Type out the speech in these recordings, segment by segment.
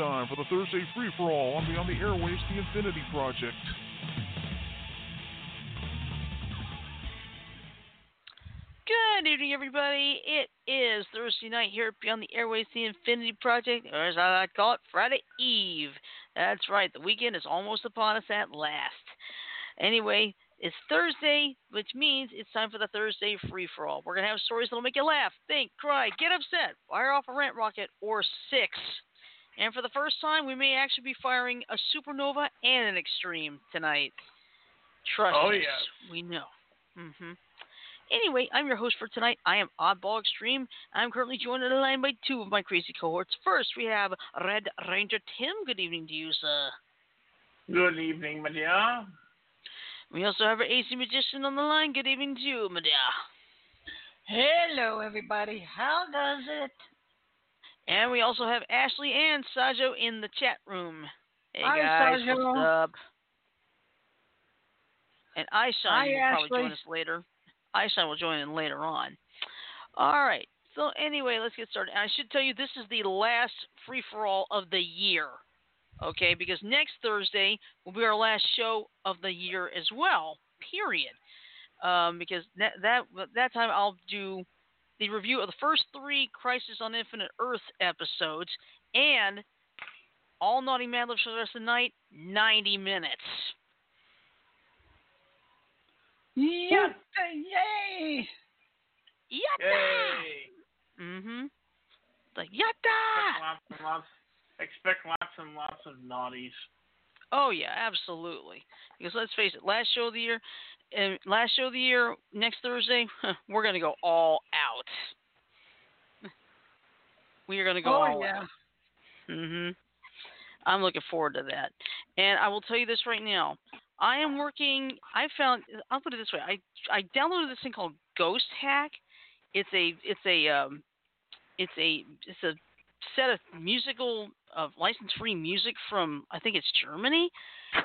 Time for the Thursday free for all on Beyond the Airwaves, the Infinity Project. Good evening, everybody. It is Thursday night here at Beyond the Airwaves, the Infinity Project, or as I call it, Friday Eve. That's right, the weekend is almost upon us at last. Anyway, it's Thursday, which means it's time for the Thursday free for all. We're going to have stories that'll make you laugh, think, cry, get upset, fire off a rant rocket, or six. And for the first time, we may actually be firing a supernova and an extreme tonight. Trust Oh, us, yes. we know. hmm Anyway, I'm your host for tonight. I am Oddball Extreme. I'm currently joined on the line by two of my crazy cohorts. First, we have Red Ranger Tim. Good evening to you, sir. Good evening, my dear. We also have our AZ Magician on the line. Good evening to you, my dear. Hello, everybody. How does it? And we also have Ashley and Sajo in the chat room. Hey Hi, guys, Sajo. what's up? And Eyeshine Hi, will probably join us later. Eyeshine will join in later on. All right. So anyway, let's get started. And I should tell you this is the last free for all of the year. Okay, because next Thursday will be our last show of the year as well. Period. Um, because that that that time I'll do the review of the first three Crisis on Infinite Earth episodes and all Naughty Mad Libs for the rest of the night, 90 minutes. Yatta, yay! Yatta! Yay! Mm-hmm. Like Expect yatta! lots and lots. Expect lots and lots of naughties. Oh yeah, absolutely. Because let's face it, last show of the year, and last show of the year next Thursday, we're gonna go all out. We are gonna go Oh, all yeah. out. Mhm. I'm looking forward to that. And I will tell you this right now. I am working. I found. I'll put it this way. I I downloaded this thing called Ghost Hack. It's a it's a um, it's a it's a set of musical of license free music from I think it's Germany,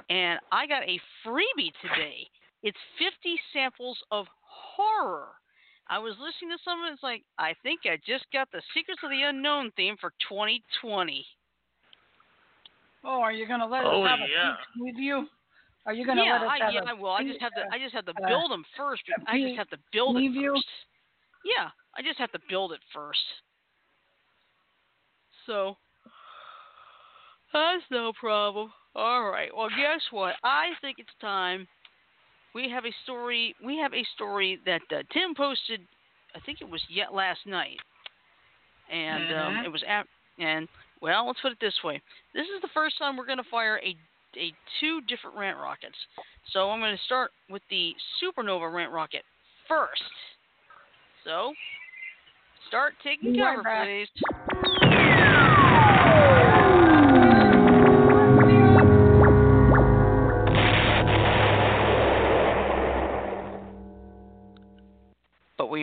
and I got a freebie today. It's 50 samples of horror. I was listening to some of it. It's like I think I just got the Secrets of the Unknown theme for 2020. Oh, are you gonna let Oh, us have yeah. a peek preview? Are you gonna yeah, let us I, have yeah, a I will. I just have to. I just have to uh, build them first. I just have to build it preview? first. Yeah, I just have to build it first. So that's no problem. All right. Well, guess what? I think it's time. We have a story. We have a story that uh, Tim posted. I think it was yet last night, and um, Mhm. it was at and well, let's put it this way. This is the first time we're going to fire a a two different rant rockets. So I'm going to start with the supernova rant rocket first. So start taking cover, please.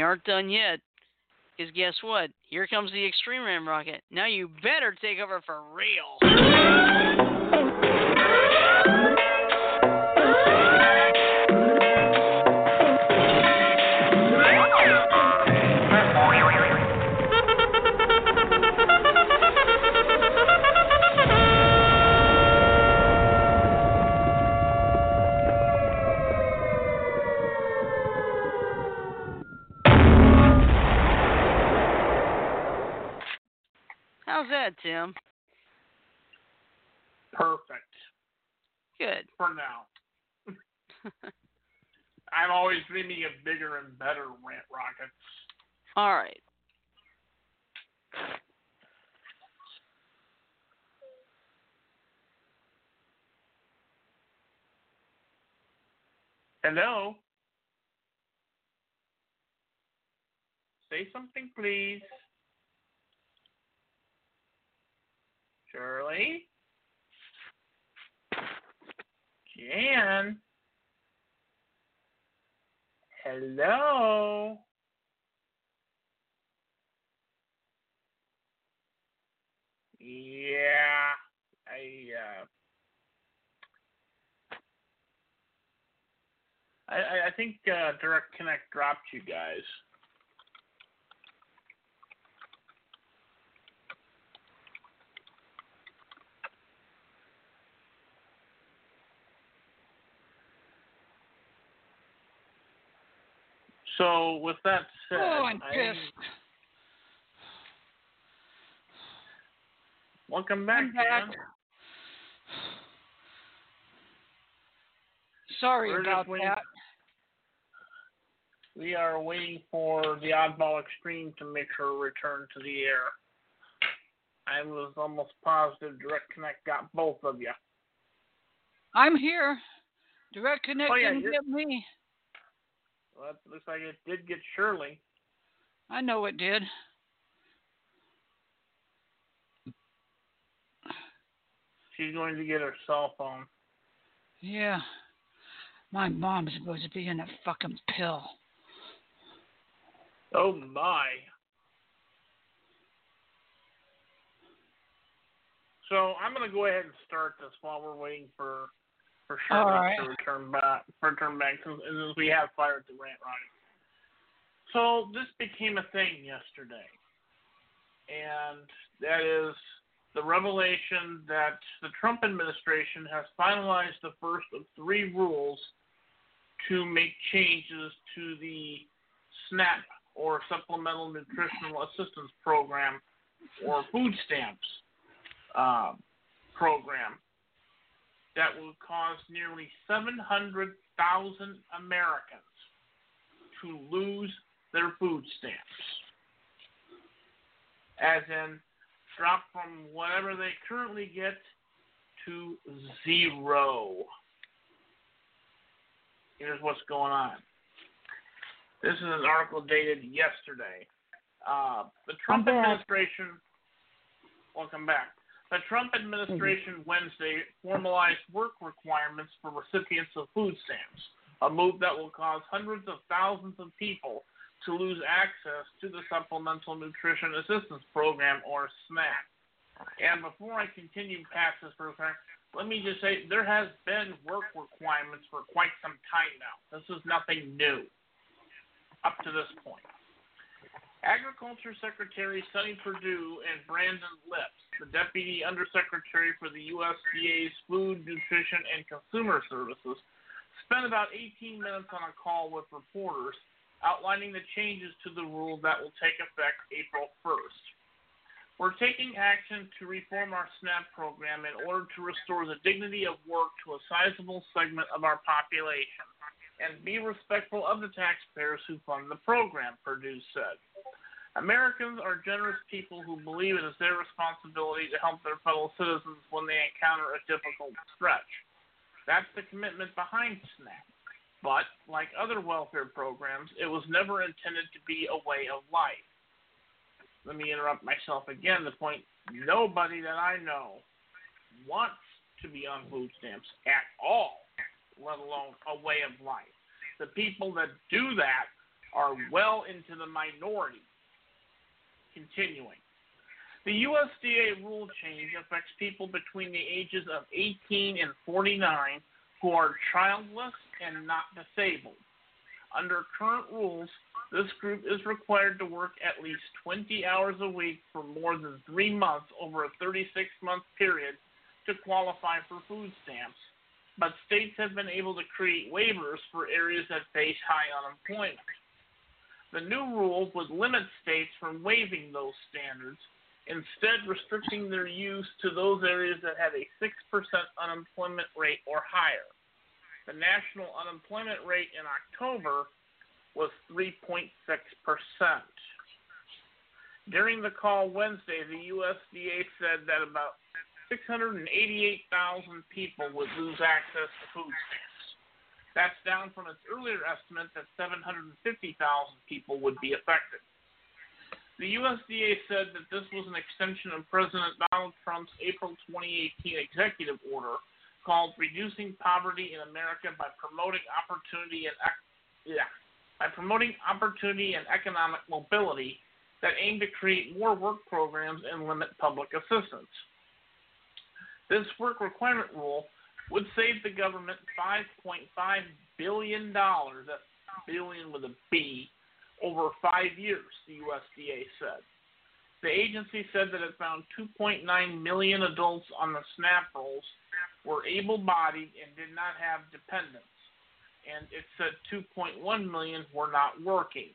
We aren't done yet. Because guess what? Here comes the Extreme Rant rocket. Now you better take over for real. And better rant rockets. All right. Hello? Say something, please. Shirley? Jan? Hello? Yeah, I, uh, I, I- think uh, Direct Connect dropped you guys. So with that said, Oh, I'm I- pissed. welcome back, I'm back. Dan. Sorry We're about that. We are waiting for the Oddball Extreme to make her return to the air. I was almost positive Direct Connect got both of you. I'm here. Direct Connect Oh, yeah, didn't get me. Well, it looks like it did get Shirley. I know it did. She's going to get her cell phone. Yeah. My mom's supposed to be in a fucking pill. Oh my. So I'm gonna go ahead and start this while we're waiting for for All Shirley right. to return back return back since, since we have fired the rant right. So this became a thing yesterday. And that is the revelation that the Trump administration has finalized the first of three rules to make changes to the SNAP or Supplemental Nutritional Assistance Program or food stamps uh, program that will cause nearly 700,000 Americans to lose their food stamps. As in, drop from whatever they currently get to zero. Here's what's going on. This is an article dated yesterday. Uh, the Trump administration, welcome back. The Trump administration mm-hmm. Wednesday formalized work requirements for recipients of food stamps, a move that will cause hundreds of thousands of people to lose access to the Supplemental Nutrition Assistance Program, or SNAP. And before I continue past this let me just say there has been work requirements for quite some time now. This is nothing new up to this point. Agriculture Secretary Sonny Perdue and Brandon Lipps, the Deputy Undersecretary for the USDA's Food, Nutrition, and Consumer Services, spent about 18 minutes on a call with reporters outlining the changes to the rule that will take effect April 1st. We're taking action to reform our SNAP program in order to restore the dignity of work to a sizable segment of our population and be respectful of the taxpayers who fund the program, Perdue said. Americans are generous people who believe it is their responsibility to help their fellow citizens when they encounter a difficult stretch. That's the commitment behind SNAP. But, like other welfare programs, it was never intended to be a way of life. Let me interrupt myself again. The point nobody that I know wants to be on food stamps at all, let alone a way of life. The people that do that are well into the minority. Continuing. The USDA rule change affects people between the ages of 18 and 49 who are childless and not disabled. Under current rules, this group is required to work at least 20 hours a week for more than three months over a 36 month period to qualify for food stamps, but states have been able to create waivers for areas that face high unemployment. The new rule would limit states from waiving those standards, instead, restricting their use to those areas that have a 6% unemployment rate or higher. The national unemployment rate in October was 3.6%. During the call Wednesday, the USDA said that about 688,000 people would lose access to food stamps. That's down from its earlier estimate that 750,000 people would be affected. The USDA said that this was an extension of President Donald Trump's April 2018 executive order called Reducing Poverty in America by Promoting Opportunity and yeah, by promoting opportunity and economic mobility that aimed to create more work programs and limit public assistance. This work requirement rule would save the government $5.5 billion, that's billion with a B, over five years, the USDA said. The agency said that it found 2.9 million adults on the SNAP rolls were able bodied and did not have dependents. and it said 2.1 million were not working.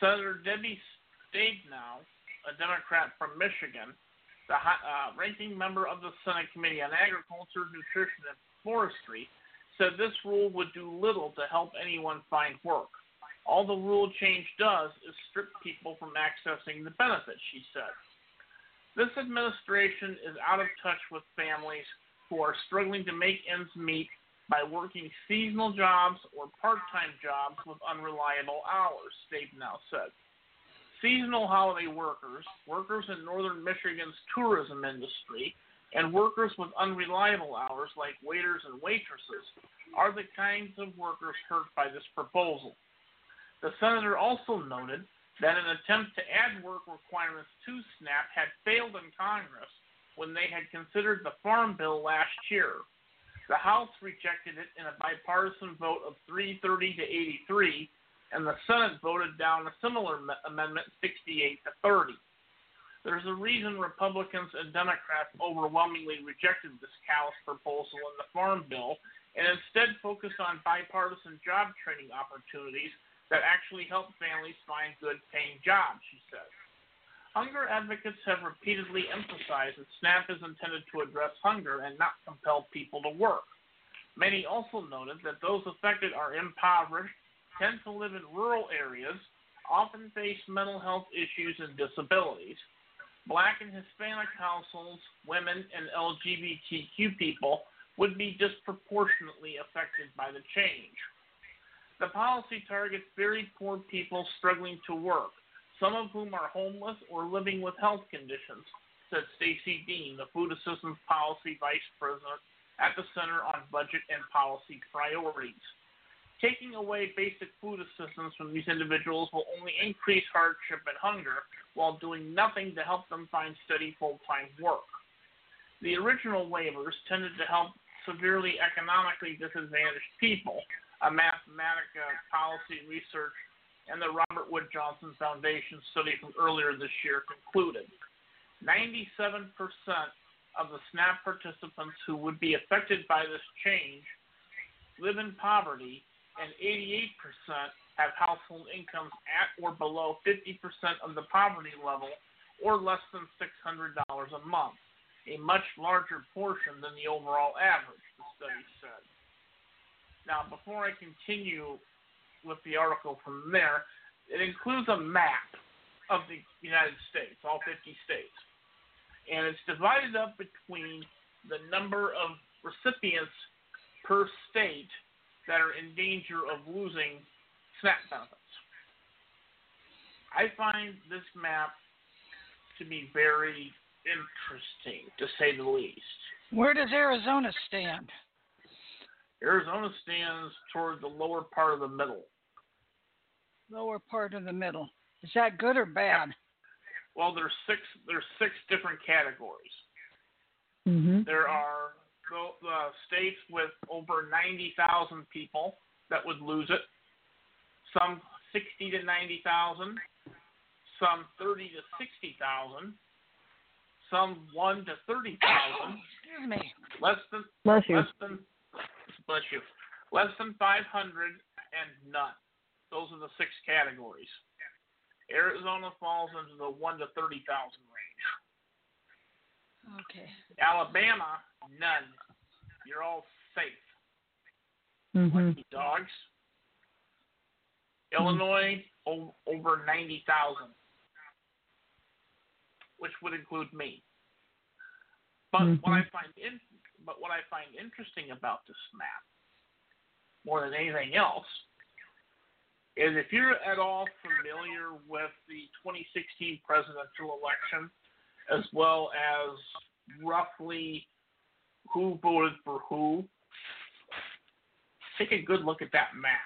Senator Debbie Stabenow, a Democrat from Michigan, the uh, ranking member of the Senate Committee on Agriculture, Nutrition, and Forestry, said this rule would do little to help anyone find work. All the rule change does is strip people from accessing the benefits, she said. This administration is out of touch with families who are struggling to make ends meet by working seasonal jobs or part time jobs with unreliable hours, Stabenow said. Seasonal holiday workers, workers in northern Michigan's tourism industry, and workers with unreliable hours like waiters and waitresses are the kinds of workers hurt by this proposal. The senator also noted that an attempt to add work requirements to SNAP had failed in Congress when they had considered the Farm Bill last year. The House rejected it in a bipartisan vote of 330 to 83, and the Senate voted down a similar amendment 68 to 30. There's a reason Republicans and Democrats overwhelmingly rejected this callous proposal in the Farm Bill and instead focused on bipartisan job training opportunities that actually help families find good paying jobs, she said. Hunger advocates have repeatedly emphasized that SNAP is intended to address hunger and not compel people to work. Many also noted that those affected are impoverished, tend to live in rural areas, often face mental health issues and disabilities. Black and Hispanic households, women, and LGBTQ people would be disproportionately affected by the change. The policy targets very poor people struggling to work, some of whom are homeless or living with health conditions, said Stacy Dean, the Food Assistance Policy Vice President at the Center on Budget and Policy Priorities. Taking away basic food assistance from these individuals will only increase hardship and hunger while doing nothing to help them find steady full time work. The original waivers tended to help severely economically disadvantaged people, a Mathematica policy research and the Robert Wood Johnson Foundation study from earlier this year concluded. 97% of the SNAP participants who would be affected by this change live in poverty, and 88% have household incomes at or below 50% of the poverty level or less than $600 a month a much larger portion than the overall average, the study said. Now, before I continue with the article from there, it includes a map of the United States, all 50 states. And it's divided up between the number of recipients per state that are in danger of losing SNAP benefits. I find this map to be very interesting, to say the least. Where does Arizona stand? Arizona stands toward the lower part of the middle. Lower part of the middle. Is that good or bad? Well, there's six. There's six different categories. Mm-hmm. There are the uh, states with over 90,000 people that would lose it. Some 60 to 90,000. Some 30 to 60,000 some one to thirty thousand. Excuse me. Less than Bless you. less than bless you. Less than five hundred and none. Those are the six categories. Arizona falls into the one to thirty thousand range. Okay. Alabama, none. You're all safe. Mm-hmm. Lucky dogs. Illinois, o- over ninety thousand which would include me. But mm-hmm. what I find in, but what I find interesting about this map, more than anything else, is if you're at all familiar with the 2016 presidential election, as well as roughly who voted for who, take a good look at that map.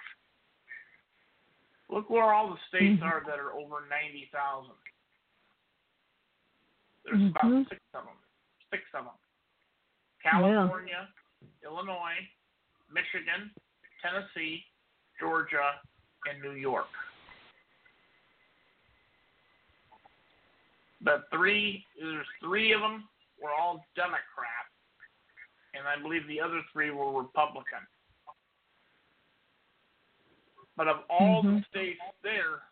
Look where all the states mm-hmm. are that are over 90,000. There's mm-hmm. about six of them. Six of them. California, yeah. Illinois, Michigan, Tennessee, Georgia, and New York. The three, there's three of them were all Democrat, and I believe the other three were Republican. But of all the Mhm. states there,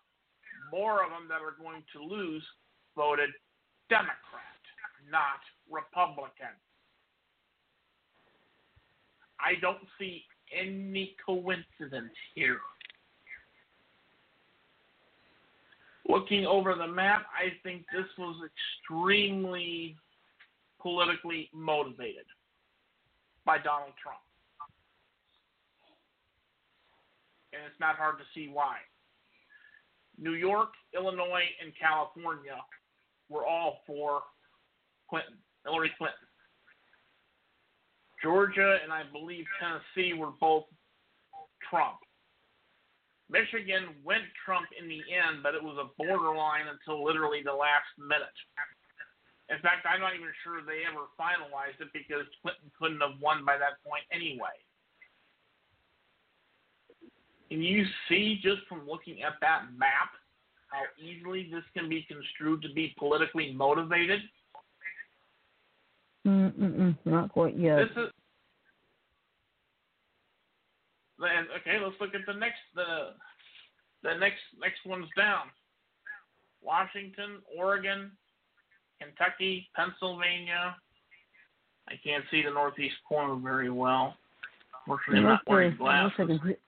more of them that are going to lose voted Democrat, not Republican. I don't see any coincidence here. Looking over the map, I think this was extremely politically motivated by Donald Trump. And it's not hard to see why. New York, Illinois, and California were all for Clinton, Hillary Clinton. Georgia and I believe Tennessee were both Trump. Michigan went Trump in the end, but it was a borderline until literally the last minute. In fact, I'm not even sure they ever finalized it because Clinton couldn't have won by that point anyway. Can you see just from looking at that map how easily this can be construed to be politically motivated? Mm-mm, not quite yet. This is then okay. Let's look at the next the the next next ones down. Washington, Oregon, Kentucky, Pennsylvania. I can't see the northeast corner very well. Fortunately, I'm not wearing glasses. wish I could hear-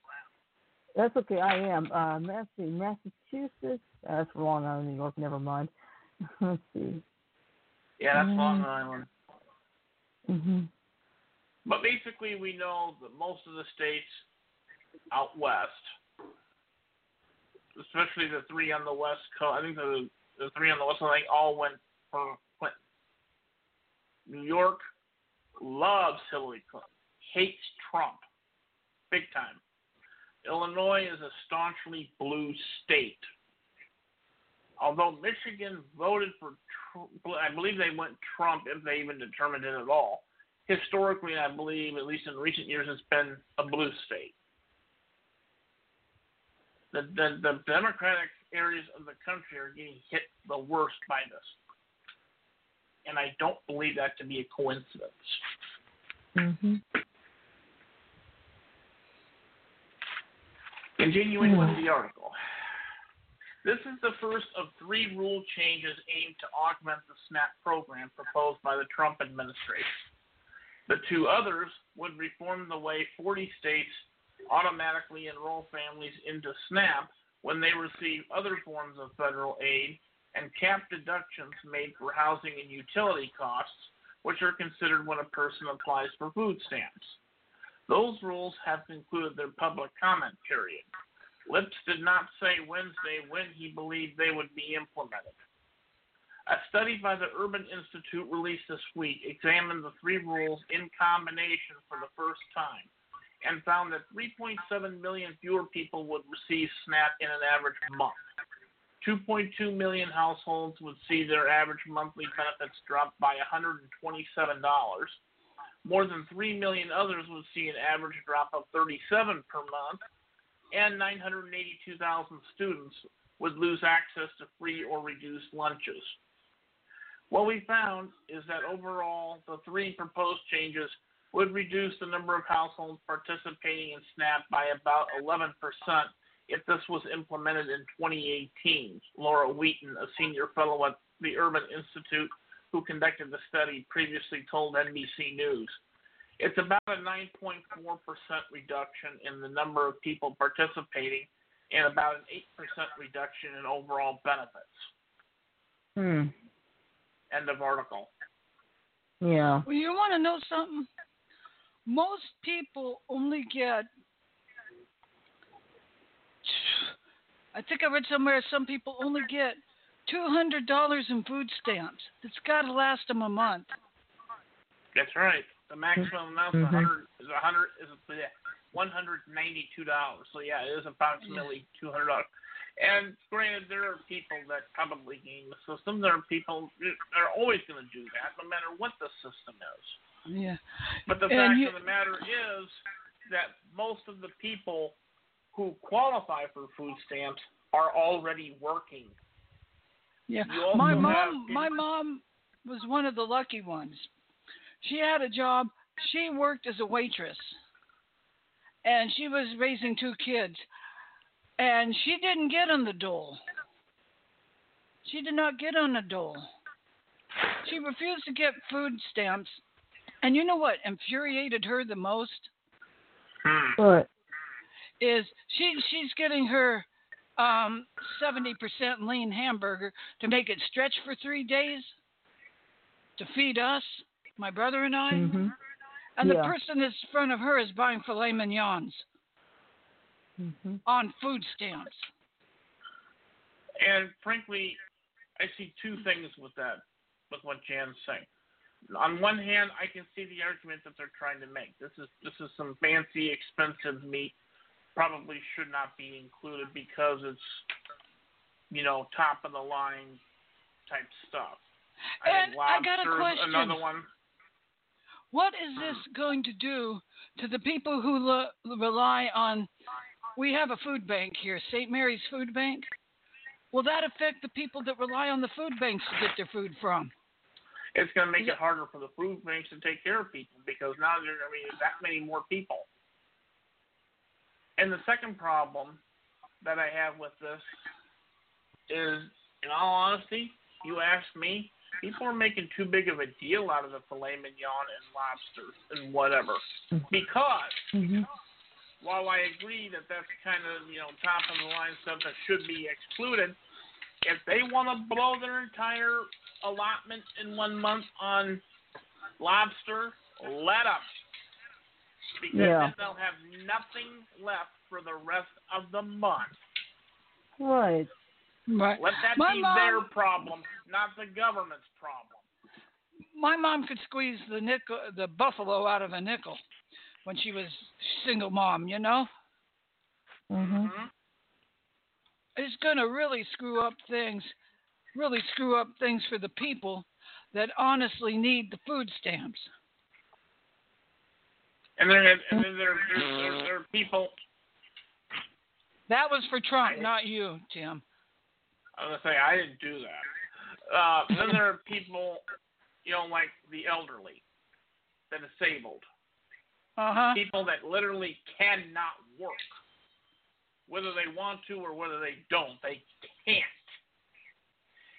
That's okay. I am. Uh, let's see, Massachusetts. Uh, that's Long Island, New York. Never mind. Let's see. Yeah, that's Long Mm. Island. Mhm. But basically, we know that most of the states out west, especially the three on the west coast, I think the the three on the west, I think all went for Clinton. New York loves Hillary Clinton, hates Trump, big time. Illinois is a staunchly blue state. Although Michigan voted for, I believe they went Trump if they even determined it at all historically, I believe, at least in recent years, it's been a blue state. The, the, the Democratic areas of the country are getting hit the worst by this. And I don't believe that to be a coincidence. Mhm. Continuing with the article. This is the first of three rule changes aimed to augment the SNAP program proposed by the Trump administration. The two others would reform the way 40 states automatically enroll families into SNAP when they receive other forms of federal aid and cap deductions made for housing and utility costs, which are considered when a person applies for food stamps. Those rules have concluded their public comment period. Lipps did not say Wednesday when he believed they would be implemented. A study by the Urban Institute released this week examined the three rules in combination for the first time and found that 3.7 million fewer people would receive SNAP in an average month. 2.2 million households would see their average monthly benefits drop by $127. More than 3 million others would see an average drop of 37 per month, and 982,000 students would lose access to free or reduced lunches. What we found is that overall, the three proposed changes would reduce the number of households participating in SNAP by about 11% if this was implemented in 2018. Laura Wheaton, a senior fellow at the Urban Institute who conducted the study, previously told NBC News. It's about a 9.4% reduction in the number of people participating and about an 8% reduction in overall benefits. Hmm. End of article. Yeah. Well, you want to know something? Most people only get. I think I read somewhere some people only get two hundred dollars in food stamps. It's got to last them a month. That's right. The maximum amount is Mhm. 100 is 100 is bleh, 192 dollars. So yeah, it is approximately 200 dollars. And granted, there are people that probably game the system. There are people that are always going to do that, no matter what the system is. Yeah. But the And fact you- of the matter is that most of the people who qualify for food stamps are already working. Yeah. My mom my mom was one of the lucky ones. She had a job. She worked as a waitress. And she was raising two kids. and she didn't get on the dole. She did not get on the dole. She refused to get food stamps. And you know what infuriated her the most Hmm. But is she she's getting her um 70% lean hamburger to make it stretch for 3 days to feed us, my brother and I. hmm And the person that's in front of her is buying filet mignons hmm on food stamps. And frankly, I see two things with that, with what Jan's saying. On one hand, I can see the argument that they're trying to make. This is this is some fancy, expensive meat. Probably should not be included because it's, you know, top of the line type stuff. And think I got a question. Another one. What is this hmm. going to do to the people who lo- rely on? We have a food bank here, St. Mary's Food Bank. Will that affect the people that rely on the food banks to get their food from? It's going to make it harder for the food banks to take care of people because now there's going to be that many more people. And the second problem that I have with this is, in all honesty, you ask me, people are making too big of a deal out of the filet mignon and lobsters and whatever. Because hmm while I agree that that's kind of, you know, top of the line stuff that should be excluded, if they want to blow their entire allotment in one month on lobster, let them. Because Yeah. then they'll have nothing left for the rest of the month. Right. Right. Let that My be mom- their problem, not the government's problem. My mom could squeeze the nickel, the buffalo out of a nickel when she was single mom. You know, hmm Mhm. it's going to really screw up things. Really screw up things for the people that honestly need the food stamps. And then, and then there, there, there, are people. That was for Trump, not you, Tim. I was gonna say I didn't do that. Uh, then there are people, you know, like the elderly, the disabled, Uh huh. people that literally cannot work, whether they want to or whether they don't, they can't.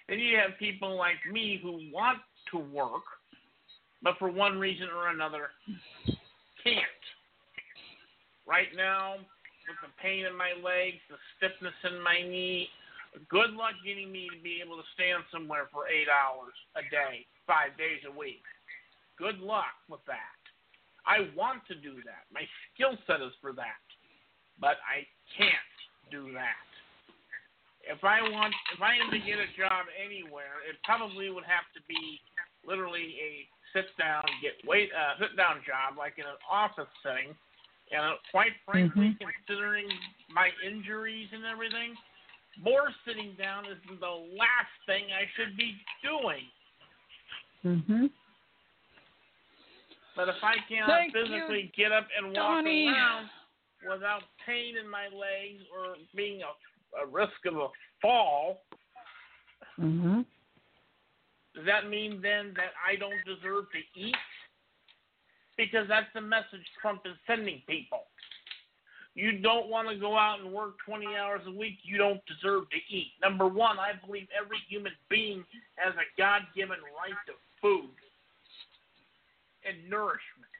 Then you have people like me who want to work, but for one reason or another can't. Right now, with the pain in my legs, the stiffness in my knee, good luck getting me to be able to stand somewhere for eight hours a day, five days a week. Good luck with that. I want to do that. My skill set is for that, but I can't do that. If I want, if I am to get a job anywhere, it probably would have to be literally a sit down, get wait, uh, sit down job, like in an office setting. And quite frankly, considering my injuries and everything, more sitting down is the last thing I should be doing. hmm But if I cannot Thank physically get up and walk Donnie. around without pain in my legs or being a, a risk of a fall, hmm does that mean then that I don't deserve to eat? Because that's the message Trump is sending people. You don't want to go out and work 20 hours a week, you don't deserve to eat. Number one, I believe every human being has a God given right to food and nourishment.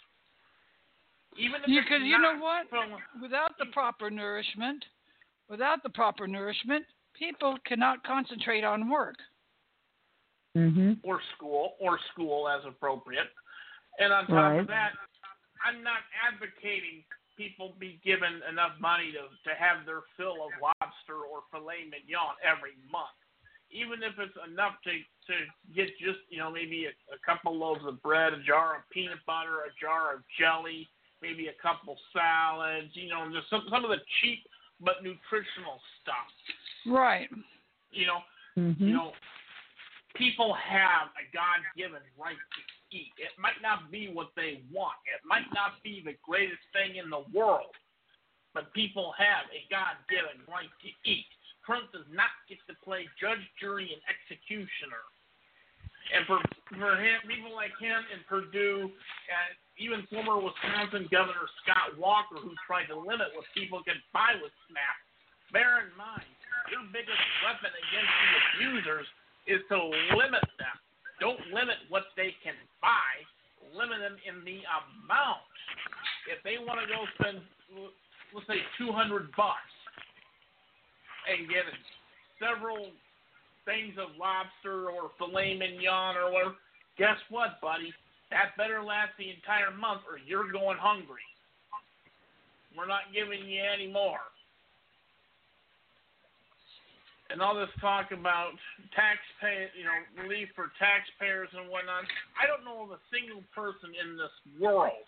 Even if You it's could, you know what? from- Without the proper nourishment, without the proper nourishment, people cannot concentrate on work. hmm or school or school as appropriate. And on top Right. of that, I'm not advocating people be given enough money to, to have their fill of lobster or filet mignon every month. Even if it's enough to, to get just, you know, maybe a, a couple loaves of bread, a jar of peanut butter, a jar of jelly, maybe a couple salads, you know, just some, some of the cheap but nutritional stuff. Right. You know, hmm you know, people have a God given right to eat. It might not be what they want, it might not be the greatest thing in the world, but people have a God given right to eat. Trump does not get to play judge, jury, and executioner. And for for him, people like him and Perdue, and even former Wisconsin Governor Scott Walker, who tried to limit what people could buy with SNAP, bear in mind, your biggest weapon against the abusers is to limit them. Don't limit what they can buy. Limit them in the amount. If they want to go spend, let's say, 200 bucks and get several things of lobster or filet mignon or whatever, guess what, buddy? That better last the entire month or you're going hungry. We're not giving you any more. And all this talk about taxpay, you know, relief for taxpayers and whatnot. I don't know of a single person in this world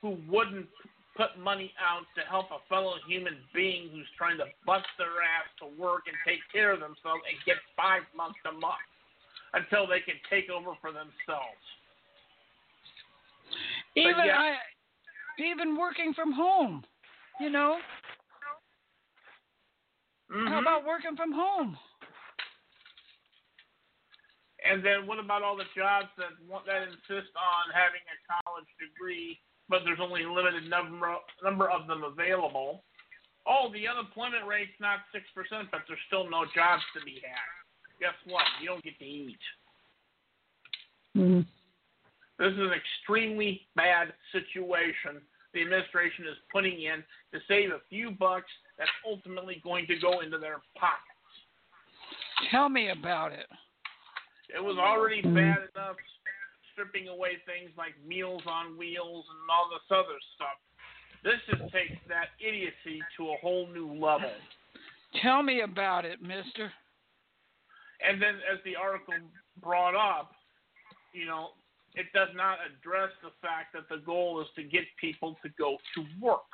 who wouldn't put money out to help a fellow human being who's trying to bust their ass to work and take care of themselves and get five months a month until they can take over for themselves. Even yet- I, even working from home, you know. How Mhm. about working from home? And then what about all the jobs that want that insist on having a college degree, but there's only a limited number number of them available? Oh, the unemployment rate's not six percent, but there's still no jobs to be had. Guess what? You don't get to eat. Mhm. This is an extremely bad situation the administration is putting in to save a few bucks that's ultimately going to go into their pockets. Tell me about it. It was already bad enough stripping away things like Meals on Wheels and all this other stuff. This just takes that idiocy to a whole new level. Tell me about it, Mister. And then, as the article brought up, you know, it does not address the fact that the goal is to get people to go to work.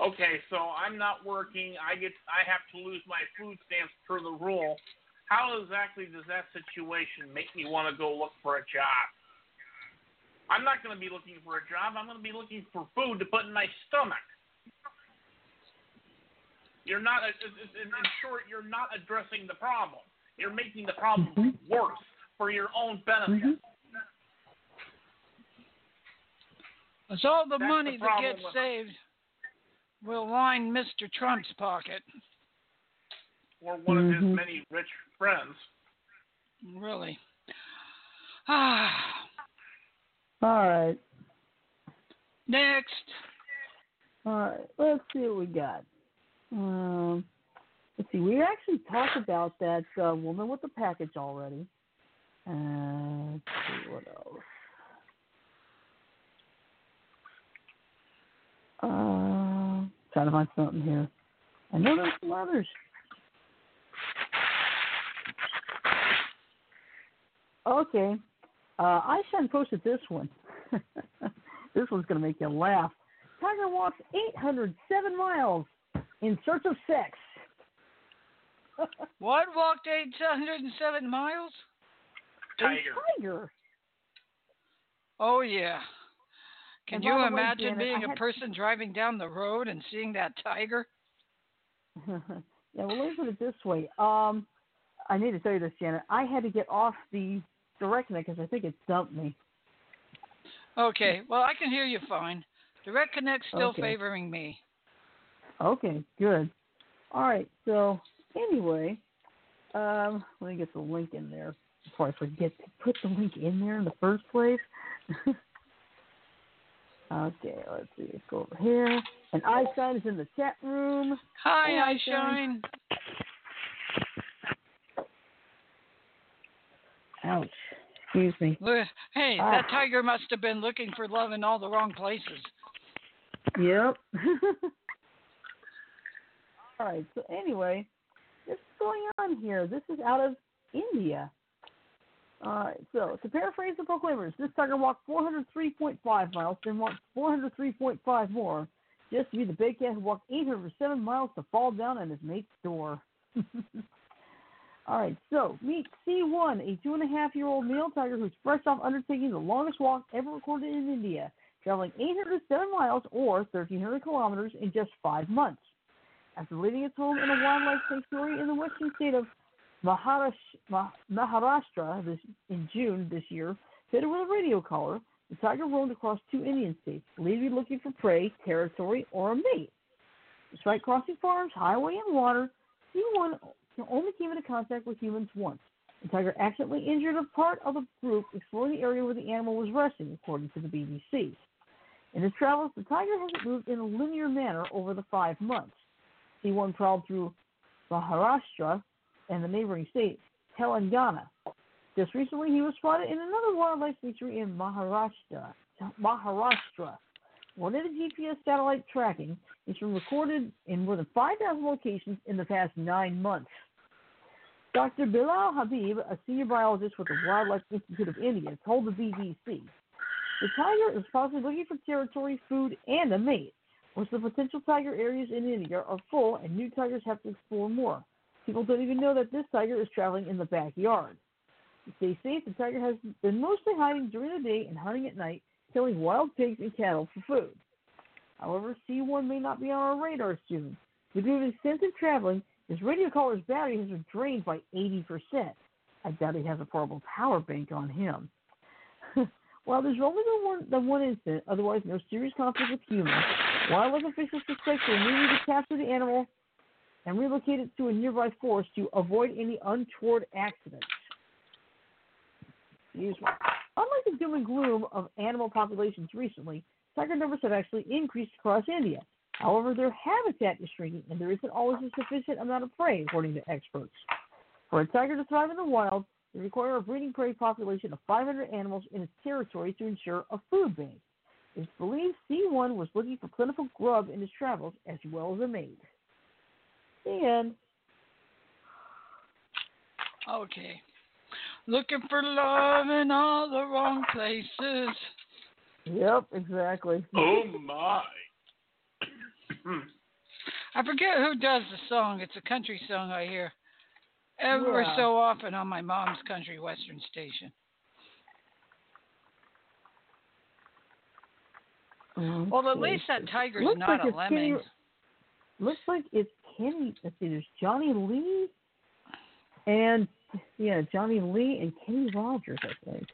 Okay, so I'm not working. I get, I have to lose my food stamps per the rule. How exactly does that situation make me want to go look for a job? I'm not going to be looking for a job. I'm going to be looking for food to put in my stomach. You're not, in short, you're not addressing the problem. You're making the problem Mhm. worse for your own benefit. Mhm. It's all the That's the money that gets saved will line Mister Trump's pocket. Or one of his Mhm. many rich friends. Really. Ah. All right. Next. All right. Let's see what we got. Um, let's see. We actually talked about that uh, woman with the package already. Uh, let's see what else. Uh, trying to find something here. I know there's some others. Okay. Uh, I should posted this one. this one's going to make you laugh. Tiger walks 807 miles in search of sex. What walked 807 miles? Tiger. A tiger. Oh yeah. Can you by the way, imagine being a person driving down the road and seeing that tiger? yeah, well, let me put it this way. Um, I need to tell you this, Janet. I had to get off the direct connect because I think it dumped me. Okay, well I can hear you fine. Direct Connect's still Okay. favoring me. Okay, good. All right. So anyway, um, let me get the link in there before I forget to put the link in there in the first place. okay, let's see. Let's go over here. And Einstein is in the chat room. Hi, Hey, I Einstein. shine. Ouch. Excuse me. Hey, Ah. that tiger must have been looking for love in all the wrong places. Yep. All right. So anyway, what's going on here? This is out of India. Right. So to paraphrase the proclaimers, this tiger walked 403.5 miles, then walked 403.5 more, just to be the big cat who walked 807 miles to fall down on his mate's door. All right. So meet C1, a two and a half year old male tiger who's fresh off undertaking the longest walk ever recorded in India traveling 807 miles or 1,300 kilometers in just five months. After leaving its home in a wildlife sanctuary in the western state of Maharashtra in June this year, fitted with a radio collar, the tiger roamed across two Indian states, believed looking for prey, territory, or a mate. Despite crossing farms, highway, and water, C1 only came into contact with humans once. The tiger accidentally injured a part of the group exploring the area where the animal was resting, according to the BBC. In his travels, the tiger hasn't moved in a linear manner over the five months. C1 prowled through Maharashtra and the neighboring state, Telangana. Just recently, he was spotted in another wildlife sanctuary in Maharashtra. Maharashtra. One of the GPS satellite tracking has been recorded in more than 5,000 locations in the past nine months. Dr. Bilal Habib, a senior biologist with the Wildlife Institute of India, told the BBC the tiger is possibly looking for territory, food, and a mate. Of the potential tiger areas in India are full, and new tigers have to explore more. People don't even know that this tiger is traveling in the backyard. To stay safe, the tiger has been mostly hiding during the day and hunting at night, killing wild pigs and cattle for food. However, C1 may not be on our radar soon. Due to extensive traveling, his radio caller's battery has been drained by 80%. I doubt he has a portable power bank on him. While there's only the one, the one incident, otherwise no serious conflict with humans, wildlife officials suspect they need to capture the animal and relocate it to a nearby forest to avoid any untoward accidents. Unlike the doom and gloom of animal populations recently, tiger numbers have actually increased across India. However, their habitat is shrinking, and there isn't always a sufficient amount of prey, according to experts. For a tiger to thrive in the wild, they require a breeding prey population of 500 animals in its territory to ensure a food bank. It's believed C1 was looking for plentiful grub in his travels as well as a mate. The end. Okay. Looking for love in all the wrong places. Yep, exactly. Oh my. I forget who does the song. It's a country song I hear ever Yeah. so often on my mom's country western station. Oh, well, at least that tiger's Looks not like a it's Kenny, lemming. looks like it's Kenny. Let's see, there's Johnny Lee and yeah, Johnny Lee and Kenny Rogers, I think.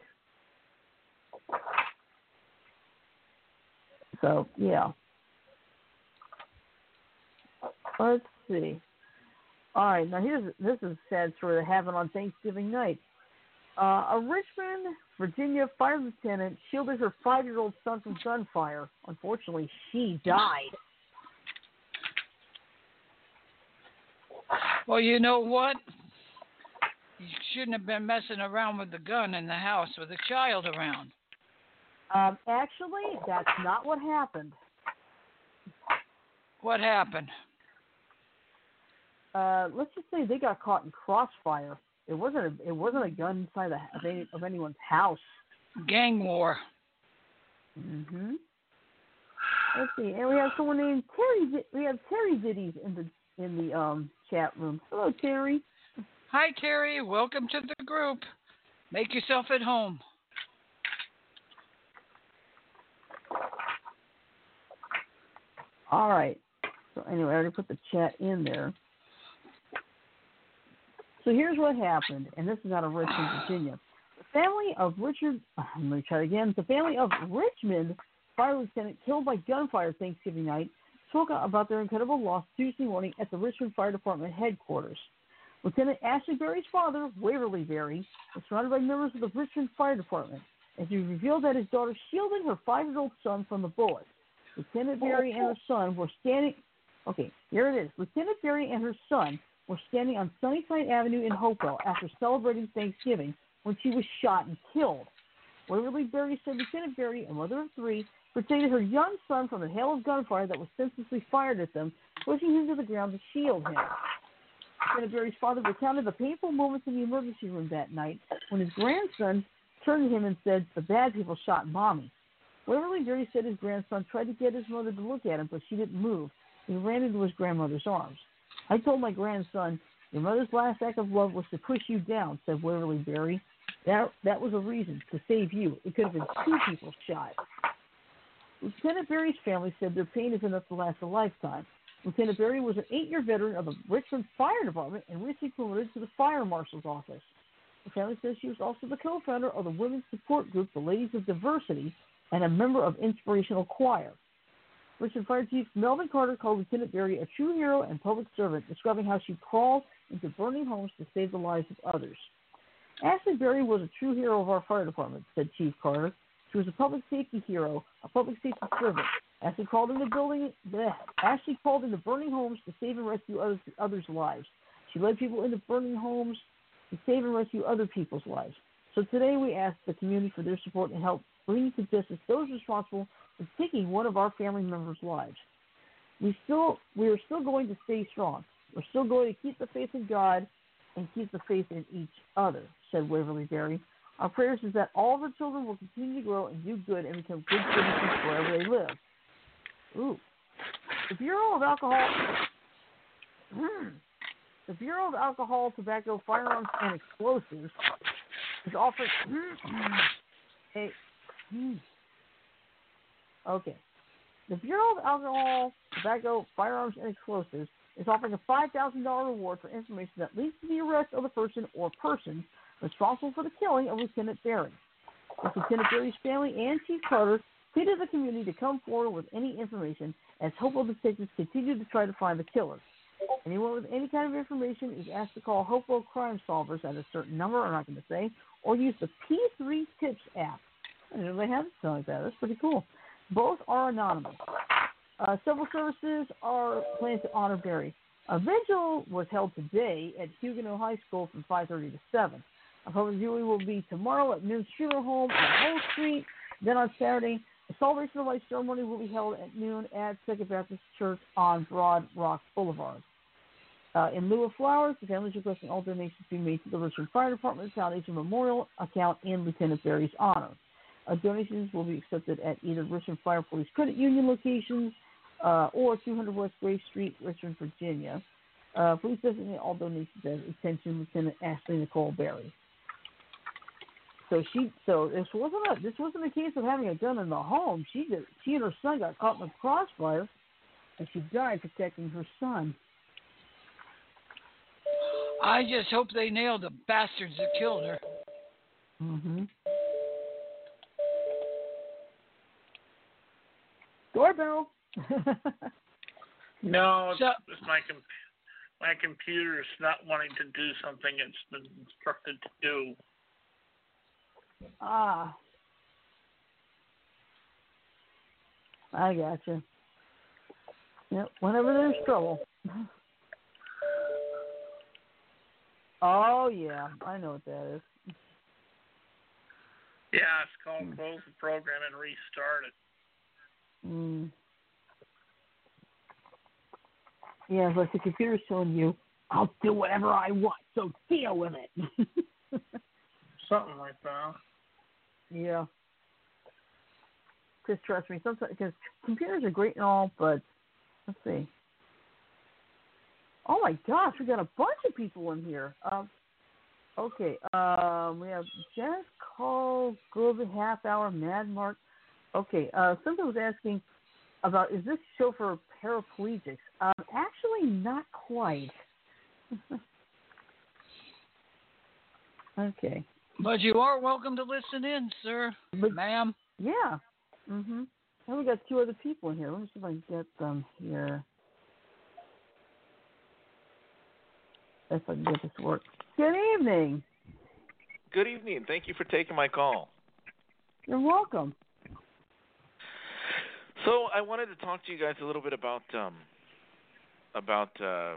So yeah. Let's see. All right, now here's this is a sad story that happened on Thanksgiving night. Uh, a Richmond, Virginia fire lieutenant shielded her five-year-old son from gunfire. Unfortunately, she died. Well, you know what? You shouldn't have been messing around with the gun in the house with a child around. Um, actually, that's not what happened. What happened? Uh, let's just say they got caught in crossfire. It wasn't a, it wasn't a gun inside the, of, any, of anyone's house. Gang war. hmm Let's see, and we have someone named Terry. We have Terry Viddies in the in the um chat room. Hello, Terry. Hi, Terry. Welcome to the group. Make yourself at home. All right. So anyway, I already put the chat in there. So here's what happened, and this is out of Richmond, Virginia. The family of Richard, let me try it again. The family of Richmond fire lieutenant killed by gunfire Thanksgiving night spoke out about their incredible loss Tuesday morning at the Richmond Fire Department headquarters. Lieutenant Ashley Berry's father, Waverly Berry, was surrounded by members of the Richmond Fire Department as he revealed that his daughter shielded her five-year-old son from the bullets. Lieutenant Berry and her son were standing. Okay, here it is. Lieutenant Berry and her son were standing on Sunnyside Avenue in Hopewell after celebrating Thanksgiving when she was shot and killed. Waverly Berry said Lieutenant Berry, a mother of three, protected her young son from a hail of gunfire that was senselessly fired at them, pushing him to the ground to shield him. Lieutenant Berry's father recounted the painful moments in the emergency room that night when his grandson turned to him and said, The bad people shot Mommy. Waverly Berry said his grandson tried to get his mother to look at him, but she didn't move. He ran into his grandmother's arms. I told my grandson, Your mother's last act of love was to push you down, said Waverly Berry. That, that was a reason to save you. It could have been two people shot. Lieutenant Berry's family said their pain is enough to last a lifetime. Lieutenant Berry was an eight-year veteran of the Richmond Fire Department and recently promoted to the Fire Marshal's office. The family says she was also the co-founder of the women's support group, the Ladies of Diversity, and a member of Inspirational Choir. Richmond Fire Chief Melvin Carter called Lieutenant Berry a true hero and public servant, describing how she crawled into burning homes to save the lives of others. Ashley Berry was a true hero of our fire department, said Chief Carter. She was a public safety hero, a public safety servant. Ashley called into building. Bleh, Ashley called into burning homes to save and rescue others, others' lives. She led people into burning homes to save and rescue other people's lives. So today we ask the community for their support and help bring to justice those responsible for taking one of our family members' lives. We still we are still going to stay strong. We're still going to keep the faith in God and keep the faith in each other, said Waverly Berry. Our prayers is that all of our children will continue to grow and do good and become good citizens wherever they live. Ooh. The Bureau of Alcohol The Bureau of Alcohol, Tobacco, Firearms, and Explosives is offering a hmm. hmm. okay. The Bureau of Alcohol, Tobacco, Firearms, and Explosives is offering a $5,000 reward for information that leads to the arrest of the person or persons responsible for the killing of Lieutenant Berry. Lieutenant Berry's family and Chief Carter pleaded the community to come forward with any information as Hopewell detectives continue to try to find the killer. Anyone with any kind of information is asked to call Hopewell Crime Solvers at a certain number, I'm not going to say, or use the P3 Tips app. I didn't know they have something like that. That's pretty cool. Both are anonymous. Uh, several services are planned to honor Berry. A vigil was held today at Huguenot High School from 5:30 to 7. Public viewing will be tomorrow at Noon Streamer Home on Hull Street. Then on Saturday, a celebration of life ceremony will be held at noon at Second Baptist Church on Broad Rock Boulevard. Uh, in lieu of flowers, the family is requesting all donations be made to the Richmond Fire Department Foundation Memorial account in Lieutenant Berry's honor. Uh, donations will be accepted at either Richmond Fire Police Credit Union locations uh, or 200 West Gray Street, Richmond, Virginia. Uh, please designate all donations as attention Lieutenant Ashley Nicole Berry. So she, so this wasn't a this wasn't a case of having a gun in the home. She did, she and her son got caught in the crossfire, and she died protecting her son. I just hope they nail the bastards that killed her. Mm-hmm. Doorbell. No, it's, So- it's my com- my computer's not wanting to do something it's been instructed to do. Ah. I gotcha. Yep, whenever there's trouble. Oh yeah, I know what that is. Yeah, it's called close the program and restart it. Mm. Yeah, it's like the computer's telling you, I'll do whatever I want, so deal with it. Something like that. yeah. Just trust me, sometimes because computers are great and all, but let's see. Oh my gosh, we got a bunch of people in here. Um, okay, um, we have Jess Call, Global Half Hour, Mad Mark. Okay, uh, somebody was asking about is this show for paraplegics? Um, actually, not quite. okay, But you are welcome to listen in, sir, but ma'am. yeah. Mhm. And we got two other people here. Let me see if I can get them here. If I can get this to work. Good evening. Good evening. Thank you for taking my call. You're welcome. So I wanted to talk to you guys a little bit about um, about uh, uh,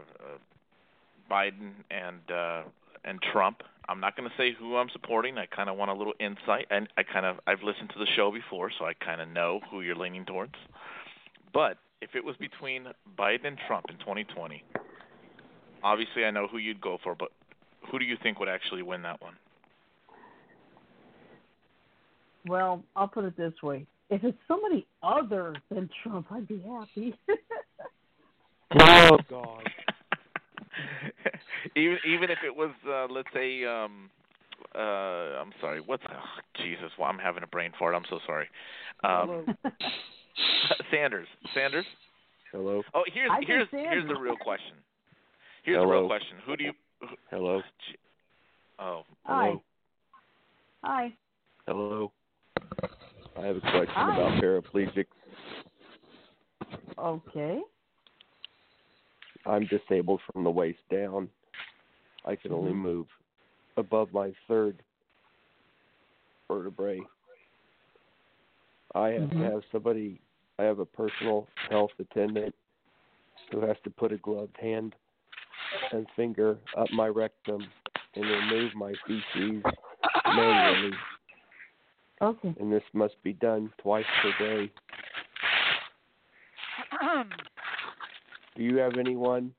Biden and uh, and Trump. I'm not going to say who I'm supporting. I kind of want a little insight, and I kind of I've listened to the show before, so I kind of know who you're leaning towards. But if it was between Biden and Trump in 2020, obviously I know who you'd go for. But who do you think would actually win that one? Well, I'll put it this way. If it's somebody other than Trump, I'd be happy. Oh God. even even if it was uh let's say um uh I'm sorry, what's oh, Jesus, well, I'm having a brain fart. I'm so sorry. Um Sanders. Sanders? Hello. Oh, here's I here's here's the real question. Here's the real question. Who do you who, Hello. Oh, Hi. Hello. Hi. Hello. I have a question Hi. about paraplegics. Okay. I'm disabled from the waist down. I can only Mhm. move above my third vertebrae. I have to Mhm. have somebody. I have a personal health attendant who has to put a gloved hand and finger up my rectum and remove my feces manually, Okay. and this must be done twice per day. Do you have anyone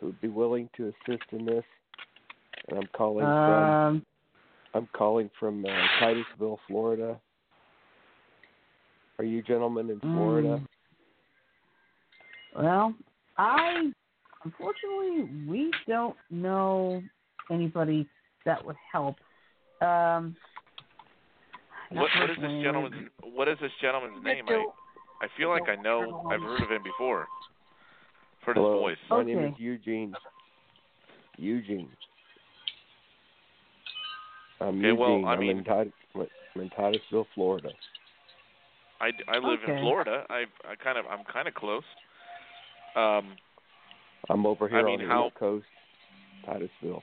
who would be willing to assist in this? And I'm calling from Um. I'm calling from uh, Titusville, Florida. Are you gentlemen in Florida? mm, Well, I unfortunately we don't know anybody that would help. Um. What what is this gentleman's what is this gentleman's name? I I feel like I know I've heard of him before. Heard his Hello. voice. My name is Eugene. Eugene. I'm Okay, well, Eugene. I I'm mean- in, Titus, Titusville, Florida. I, I live in Florida. I I kind of I'm kind of close. Um, I'm over here mean, on the how- East Coast, Titusville.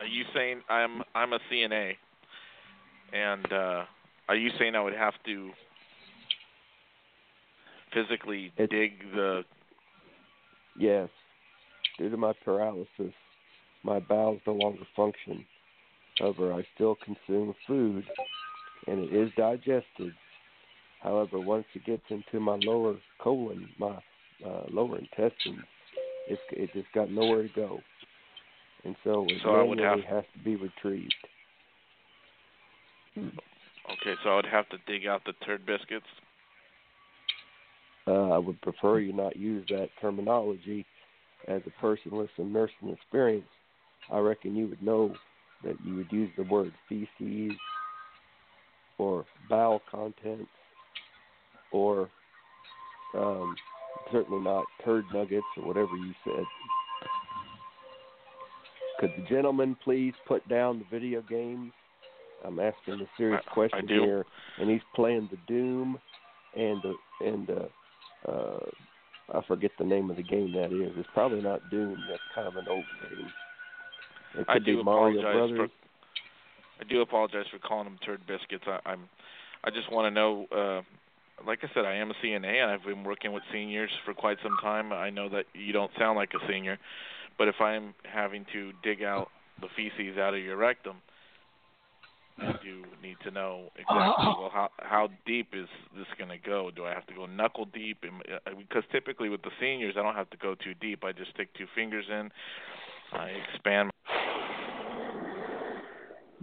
are you saying I'm I'm a CNA, and uh, are you saying I would have to physically It's- dig the? Yes. Due to my paralysis, my bowels no longer function. However, I still consume food and it is digested. However, once it gets into my lower colon, my uh, lower intestines, it's it just got nowhere to go. And so it So I would manually have- has to be retrieved. Okay, so I would have to dig out the turd biscuits. Uh, I would prefer you not use that terminology. As a person with some nursing experience, I reckon you would know that you would use the word feces or bowel contents or um, certainly not turd nuggets or whatever you said. Could the gentleman please put down the video games? I'm asking a serious question here, and he's playing the Doom and the and uh, uh, I forget the name of the game that is. It's probably not Doom. That's kind of an old game. It I could do be Mario apologize Brothers. for I do apologize for calling them turd biscuits. I, I'm I just want to know. Uh, like I said, I am a CNA and I've been working with seniors for quite some time. I know that you don't sound like a senior, but if I'm having to dig out the feces out of your rectum, I do need to know exactly well how how deep is this going to go? Do I have to go knuckle deep? Uh, Because typically with the seniors, I don't have to go too deep. I just stick two fingers in. I expand.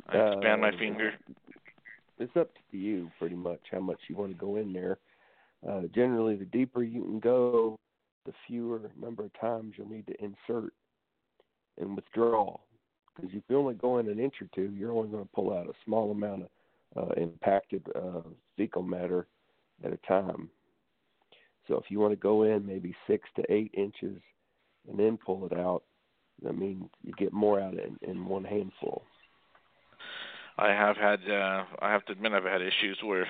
I expand my Uh, finger. It's up to you, pretty much, how much you want to go in there. Uh, generally, the deeper you can go, the fewer number of times you'll need to insert and withdraw. Because if you only go in an inch or two, you're only going to pull out a small amount of uh, impacted uh, fecal matter at a time. So if you want to go in maybe six to eight inches and then pull it out, that means you get more out of in, in one handful. I have had. uh I have to admit, I've had issues where,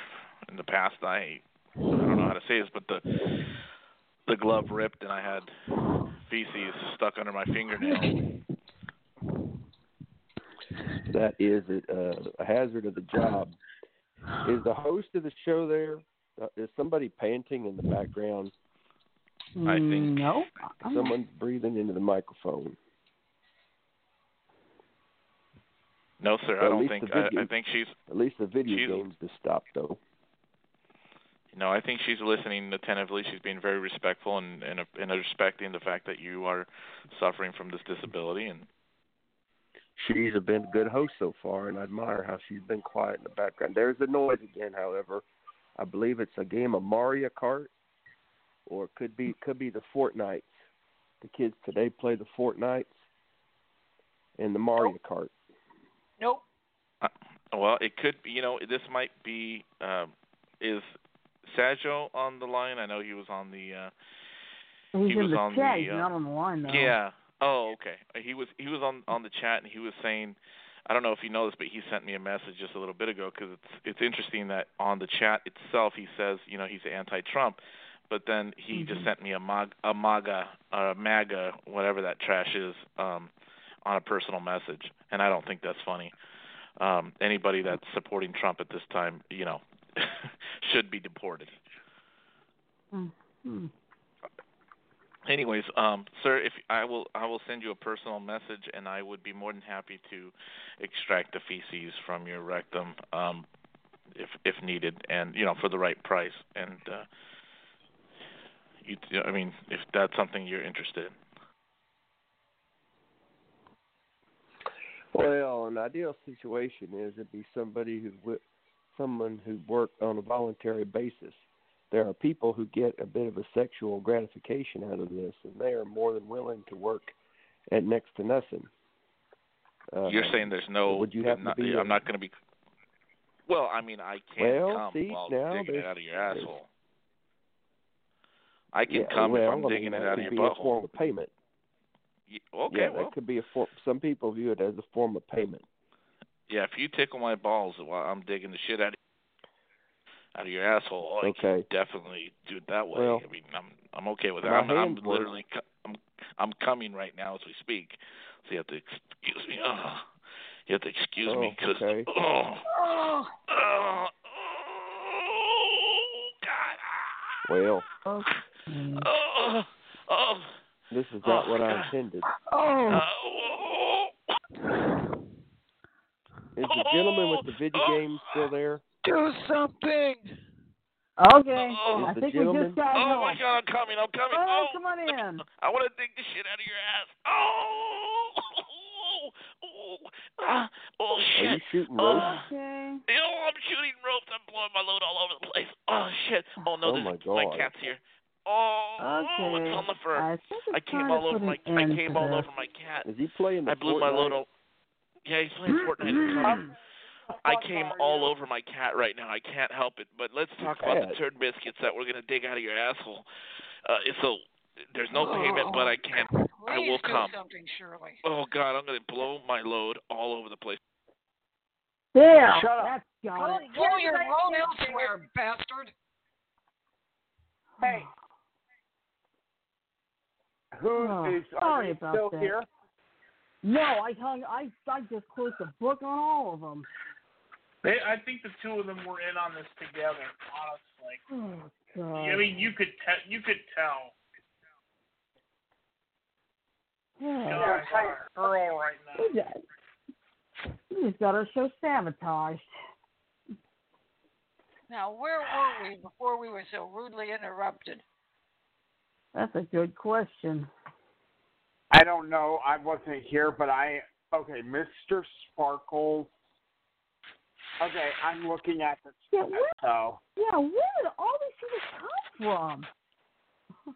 in the past, I I don't know how to say this, but the the glove ripped and I had feces stuck under my fingernail. That is uh, a hazard of the job. Is the host of the show there? Uh, is somebody panting in the background? I think- Mm, no. I'm. Someone's breathing into the microphone. No, sir. Well, I at don't least think. the video- I, I think she's. At least the video She's- games just stopped though. No, I think she's listening attentively. She's being very respectful and and, and respecting the fact that you are suffering from this disability. And She's been a good host so far, and I admire how she's been quiet in the background. There's the noise again, however. I believe it's a game of Mario Kart, or it could be could be the Fortnites. The kids today play the Fortnites and the Mario Kart. Nope. well, it could be. You know, this might be. Um, is Sajo on the line? I know he was on the. uh He's he in was the on chat. the, He's uh, not on the line though. Yeah. Oh, okay. He was he was on on the chat and he was saying, I don't know if you know this, but he sent me a message just a little bit ago because it's it's interesting that on the chat itself he says you know he's anti-Trump, but then he just Mhm. sent me a mag a maga a maga whatever that trash is um on a personal message and I don't think that's funny. Um anybody that's supporting Trump at this time, you know, should be deported. Hmm. Anyways, um sir, if I will I will send you a personal message and I would be more than happy to extract the feces from your rectum um if if needed and you know for the right price and uh you I mean if that's something you're interested in. Well, an ideal situation is it'd be somebody with someone who worked on a voluntary basis. There are people who get a bit of a sexual gratification out of this, and they are more than willing to work at next to nothing. Uh, You're saying there's no would you have not, to be? I'm not going to be Well, I mean I can't Well, come see, while digging it out of your asshole. I can yeah, come well, if I'm I mean, digging it that out could of be your a form of payment. Y- Okay, yeah, well, that could be a form. Some people view it as a form of payment. yeah, if you tickle my balls while I'm digging the shit out of out of your asshole, oh, I Okay. definitely do it that way. Well, I mean, I'm I'm okay with that. I'm, I'm literally co- I'm I'm coming right now as we speak. So you have to excuse me. Oh, you have to excuse me Oh, because okay. oh, Oh, oh, oh, God. Well, Okay. Oh, oh, this is not Oh, what I God. intended. oh, oh. Is the gentleman with the video game still there? Do something. Okay. Oh, I the think we just got Oh help. my God, I'm coming, I'm coming. Oh, Oh, come on in. I want to dig the shit out of your ass. Oh, oh, ah, oh Are shit. you shooting Oh. ropes? Okay. Yo, I'm shooting ropes. I'm blowing my load all over the place. Oh shit. Oh no, Oh, this my is my cat's here. Oh, Okay. it's on the fur. I think it's I came time all to over my an I end came all this. over my cat. Is he playing the I blew my load Fortnite? all Yeah, he's playing Fortnite. I'm- came all over my cat right now. I can't help it. But let's talk about the cat. turd biscuits that we're gonna dig out of your asshole. Uh, so there's no payment, but I can. I Please will do come. something, Shirley. Oh God, I'm gonna blow my load all over the place. There. Shut up. That's Go, got it. go your road elsewhere, bastard. Hey. Who Oh, is are sorry about still that. here? No, I hung. I I just closed the book on all of them. They, I think the two of them were in on this together. Honestly, Oh God. I mean, you could te- you could tell. Yeah. Guys are Earl right now. We just- we just got our show sabotaged. Now, where were we before we were so rudely interrupted? That's a good question. I don't know. I wasn't here, but I okay, Mr. Sparkles. Okay, I'm looking at the Yeah, where, so yeah, where did all these people come from?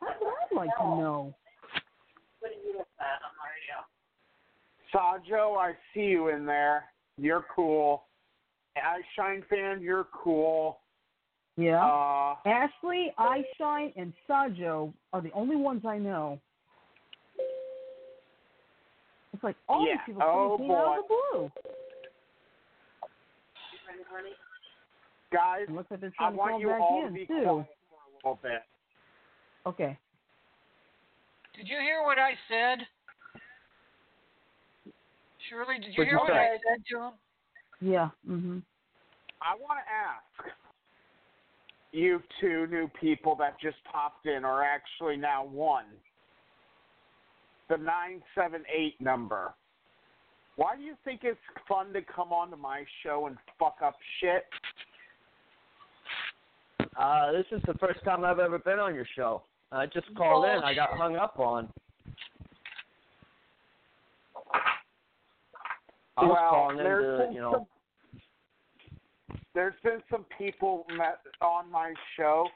That's what I'd like to know. Sajo, I see you in there. You're cool. I Shine fan, you're cool. Yeah. Uh Ashley, Eyeshine, and Sajo are the only ones I know. It's like all Yeah. these people Oh, came out of the blue. Guys, It looks like they're I trying to want call you back all to be too. quiet for a little bit. Okay. Did you hear what I said? Shirley, did you What'd hear you what say? I said to him? Yeah. Mhm. I want to ask you two new people that just popped in, or actually now one, the 978 number. Why do you think it's fun to come onto my show and fuck up shit? Uh, this is the first time I've ever been on your show. I just called in. I got hung up on. I was well, calling in to, you know, some, there's been some people on my show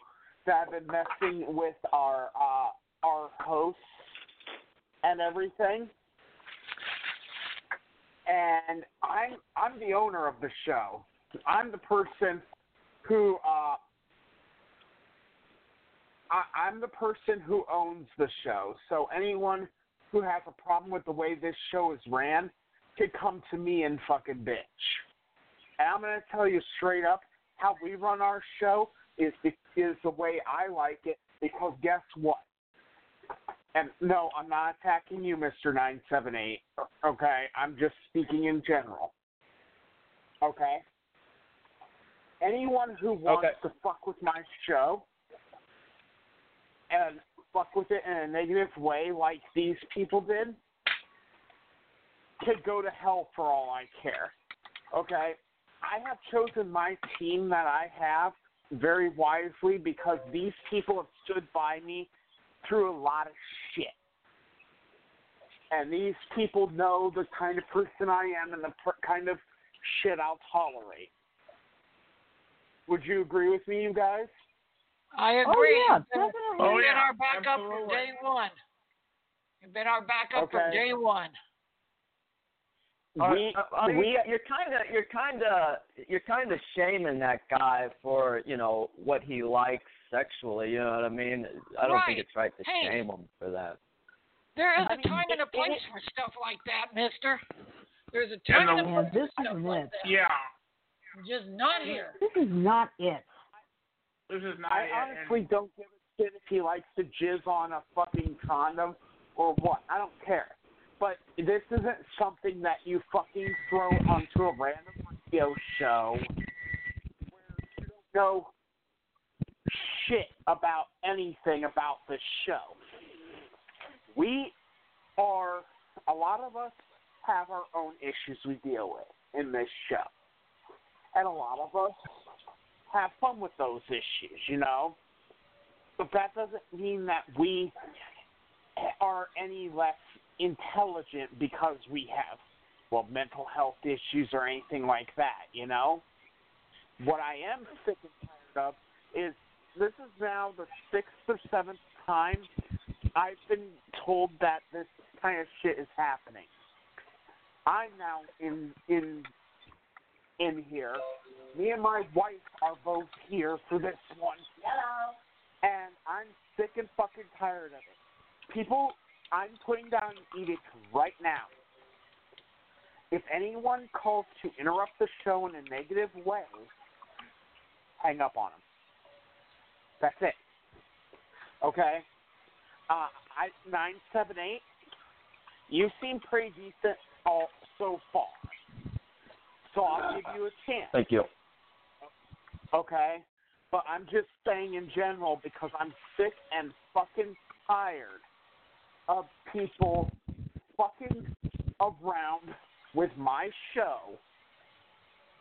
that have been messing with our uh, our hosts and everything. And I'm I'm the owner of the show. I'm the person who uh, I, I'm the person who owns the show. So anyone who has a problem with the way this show is ran could come to me and fucking bitch. And I'm gonna tell you straight up how we run our show. is is the way I like it because guess what? And no, I'm not attacking you, Seven Eight. Okay, I'm just speaking in general. Okay. Anyone who wants Okay. to fuck with my show and fuck with it in a negative way, like these people did, could go to hell for all I care. Okay? I have chosen my team that I have very wisely because these people have stood by me through a lot of shit. And these people know the kind of person I am and the per- kind of shit I'll tolerate. Would you agree with me, you guys? I agree. Oh, agree. yeah, You've been- definitely. You've Oh, been yeah, our backup from absolutely. day one. You've been our backup from Okay. day one. We, uh, I mean, we, you're kind of you're kind of you're kind of shaming that guy for you know what he likes sexually. You know what I mean? I don't think Right. it's right to Hey. shame him for that. There is I a mean, time and a place it- for stuff like that, mister. There's a And time the- and a place this for stuff like it. that. Yeah, Just not here. This is not it. this is not. It. I it, honestly and- don't give a shit if he likes to jizz on a fucking condom or what. I don't care. But this isn't something that you fucking throw onto a random radio show where you don't know shit about anything about the show. We are, a lot of us have our own issues we deal with in this show. And a lot of us have fun with those issues, you know? But that doesn't mean that we are any less intelligent because we have, well, mental health issues or anything like that, you know? What I am sick and tired of is this is now the sixth or seventh time I've been told that this kind of shit is happening. I'm now in in in here. Me and my wife are both here for this one. Hello. And I'm sick and fucking tired of it. People, I'm putting down edicts right now. If anyone calls to interrupt the show in a negative way, hang up on them. That's it. Okay? Uh, I nine seven eight. You seem pretty decent all so far. So I'll give you a chance. Thank you. Okay? But I'm just saying in general because I'm sick and fucking tired of people fucking around with my show.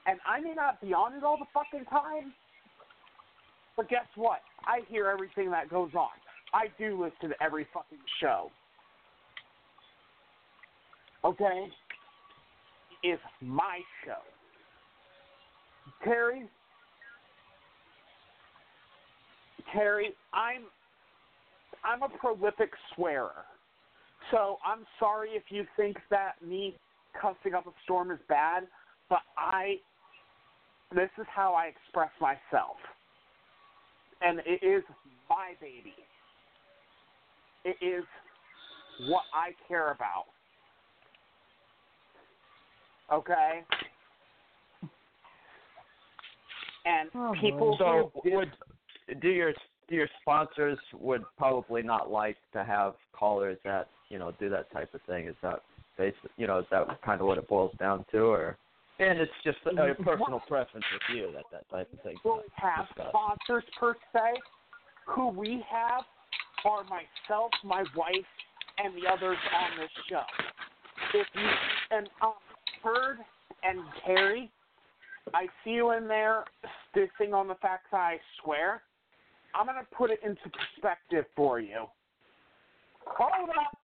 And I may not be on it all the fucking time. But guess what? I hear everything that goes on. I do listen to every fucking show. Okay? It's my show. Terry, Terry, I'm I'm a prolific swearer. So I'm sorry if you think that me cussing up a storm is bad, but I this is how I express myself. And it is my baby. It is what I care about. Okay? And Oh, people So would do your do your sponsors would probably not like to have callers that you know do that type of thing. Is that basic? You know, is that kind of what it boils down to, or and it's just a, a personal preference with you that that type of thing. really have sponsors per se. Who we have are myself, my wife, and the others on this show. If you and um, Bird and Terry, I see you in there stitching on the fact that I swear. I'm gonna put it into perspective for you. Hold up.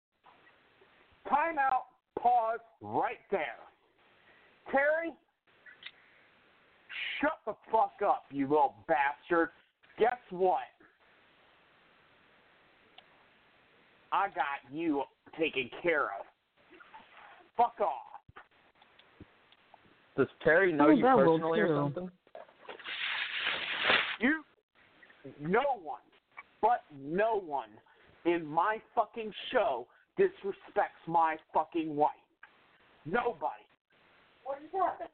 Time out. Pause right there. Terry, shut the fuck up, you little bastard. Guess what? I got you taken care of. Fuck off. Does Terry know Oh, you personally or something? You, no one, but no one in my fucking show disrespects my fucking wife. Nobody. What is happening?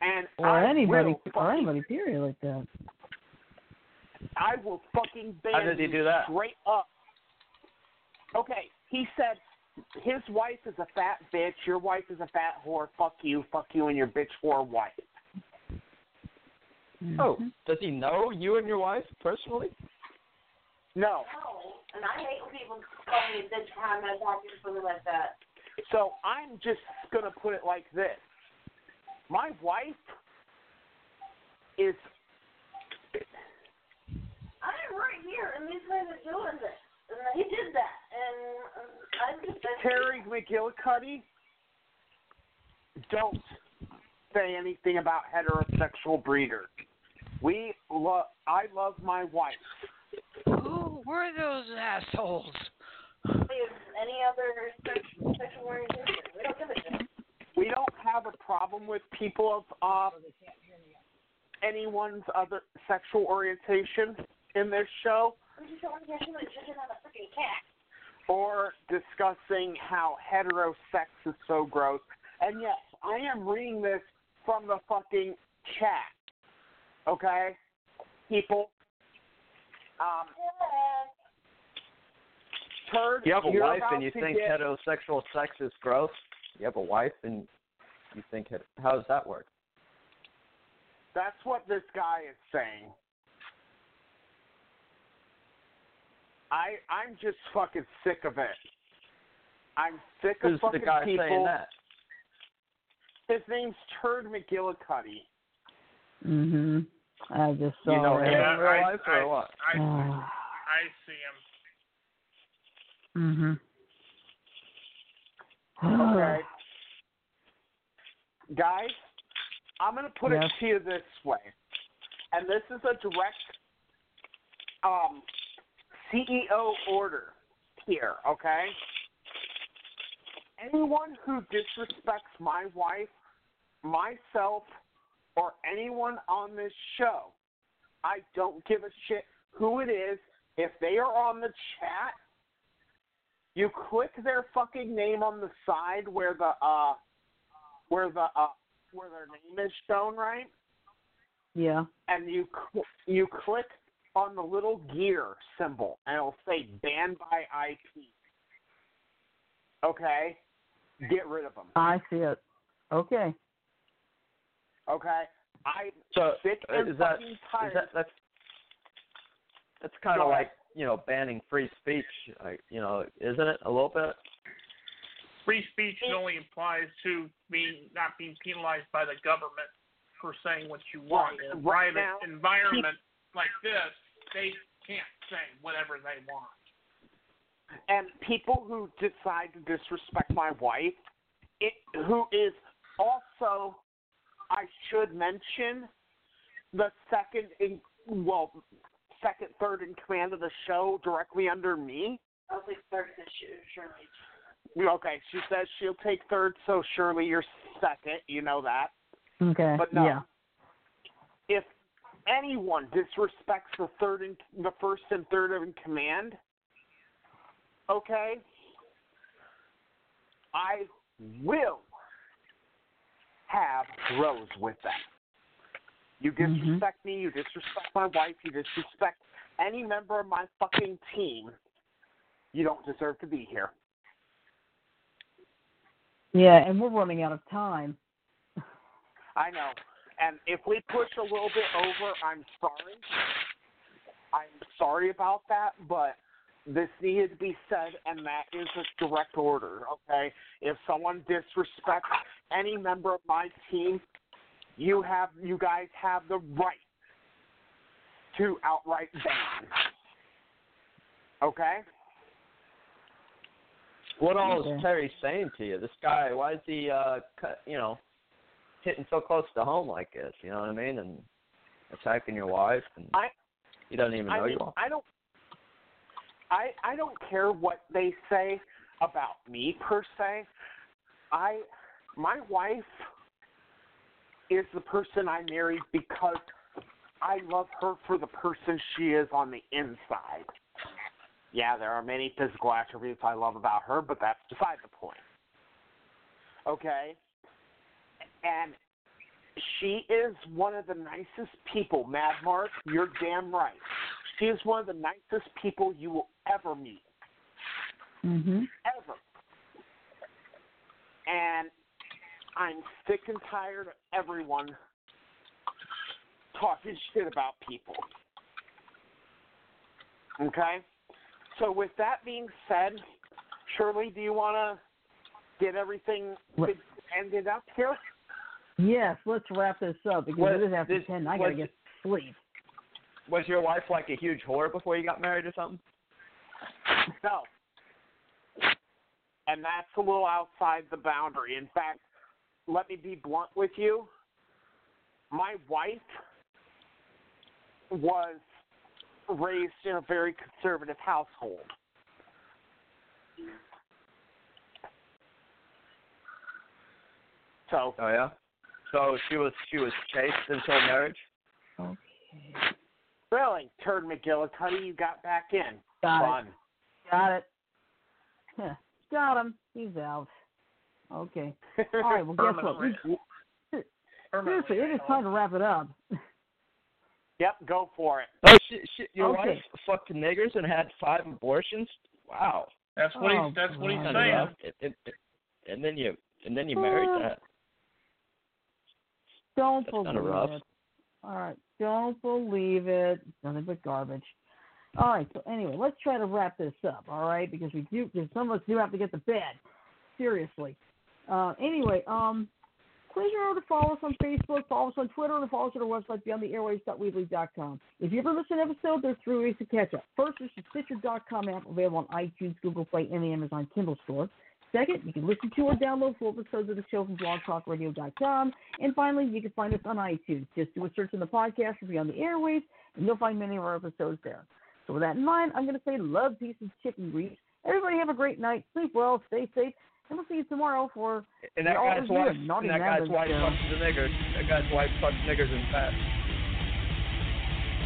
And Or I anybody, will or fucking anybody, period, like that. I will fucking ban How did he you do that? straight up. Okay, he said his wife is a fat bitch, your wife is a fat whore, fuck you, fuck you and your bitch whore wife. Oh, does he know you and your wife personally? No. No, and I hate when people call me a bitch behind my back or something like that. So I'm just gonna put it like this. My wife is I'm right here, and these guys are doing this. And he did that, and I'm just. Terry McGillicuddy. Don't say anything about heterosexual breeders. We love. I love my wife. Who were those assholes? Any other sexual, sexual orientation? We don't give a shit. We don't have a problem with people of uh, anyone's other sexual orientation in this show, We just don't want to get somebody shitting on a freaking cat. or discussing how heterosex is so gross. And yes, I am reading this from the fucking chat. Okay, people. Um, turd. You have a wife and you think get- heterosexual sex is gross. You have a wife and you think. How does that work? That's what this guy is saying. I I'm just fucking sick of it. I'm sick of Who's fucking the guy people. saying that? His name's Turd McGillicuddy. Mhm. I just saw You know that. him Yeah, in real I- life or I- what? I. I see him. mhm. Okay. Guys, I'm gonna put Yes. it to you this way, and this is a direct um, CEO order here. Okay. Anyone who disrespects my wife, myself, or anyone on this show, I don't give a shit who it is. If they are on the chat, you click their fucking name on the side where the uh where the uh where their name is shown, right? Yeah. And you you click on the little gear symbol, and it'll say "banned by IP." Okay, get rid of them. I see it. Okay. Okay, I So sick uh, and is that fucking is tired. that that's that's kind of like you know banning free speech, like, you know, isn't it a little bit? Free speech only applies to being not being penalized by the government for saying what you want. Right. In a Right private now, environment like this, they can't say whatever they want. and people who decide to disrespect my wife, it, who is also, I should mention, the second in well, second, third in command of the show, directly under me. I'll take third this year, Shirley. Okay, she says she'll take third, so Shirley you're second. You know that. Okay. But no. Yeah. If anyone disrespects the third in the first and third in command, okay, I will have rows with them. You Mhm. disrespect me, you disrespect my wife, you disrespect any member of my fucking team, you don't deserve to be here. Yeah, and we're running out of time. I know. And if we push a little bit over, I'm sorry. I'm sorry about that, but this needed to be said, and that is a direct order, okay? If someone disrespects any member of my team, you have you guys have the right to outright ban. Okay? What all is Terry saying to you? This guy, why is he, uh, cut, you know, hitting so close to home like this? You know what I mean? And attacking your wife, and I he doesn't even know I mean, you. All. I don't. I I don't care what they say about me per se. I my wife is the person I married because I love her for the person she is on the inside. Yeah, there are many physical attributes I love about her, but that's beside the point. Okay? And she is one of the nicest people, Mad Mark. You're damn right. She is one of the nicest people you will ever meet. Mm-hmm. Ever. And I'm sick and tired of everyone talking shit about people. Okay? So with that being said, Shirley, do you want to get everything ended up here? Yes, let's wrap this up because Was it is after this- ten. I gotta was- get sleep. Was your wife like a huge whore before you got married or something? No. And that's a little outside the boundary. In fact, let me be blunt with you. My wife was raised in a very conservative household. So Oh yeah. So she was she was chaste until marriage. Okay. really, Turd McGillicuddy, you got back in. Got it. Got it. Huh. Got him. He's out. Okay. All right. Well, guess what? We, seriously, it is time to wrap it up. Yep, go for it. Oh shit! shit your Okay. wife fucked niggers and had five abortions. Wow. That's what Oh, he's. That's what he's God. saying. And, and, and then you and then you married Uh, that. Don't That's believe rough. it. All right. Don't believe it. Nothing but garbage. All right. So anyway, let's try to wrap this up. All right, because we do. Because some of us do have to get to bed. Seriously. Uh, anyway, um, please remember to follow us on Facebook, follow us on Twitter, and follow us on our website beyondtheairwaves.weebly.com. If you ever miss an episode, there's three ways to catch up. First, there's the Stitcher.com app available on iTunes, Google Play, and the Amazon Kindle store. Second, you can listen to or download full episodes of the show from blogtalkradio.com. And finally, you can find us on iTunes. Just do a search in the podcast for Beyond the Airwaves, and you'll find many of our episodes there. So with that in mind, I'm going to say love, peace, and chicken grease. Everybody have a great night. Sleep well, stay safe, and we'll see you tomorrow for And that the All guy's Review wife, of and that guy's Rabbits wife show. fucks the niggers. That guy's wife fucks niggers and fat.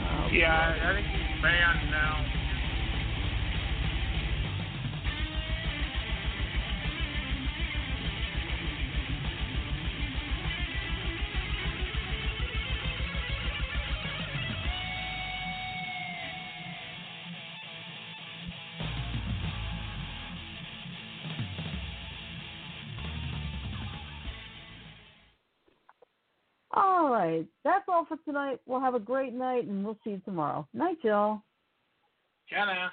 Oh, Yeah, I think he's banned now. Right. That's all for tonight. We'll have a great night, and we'll see you tomorrow. Night, y'all. Jenna.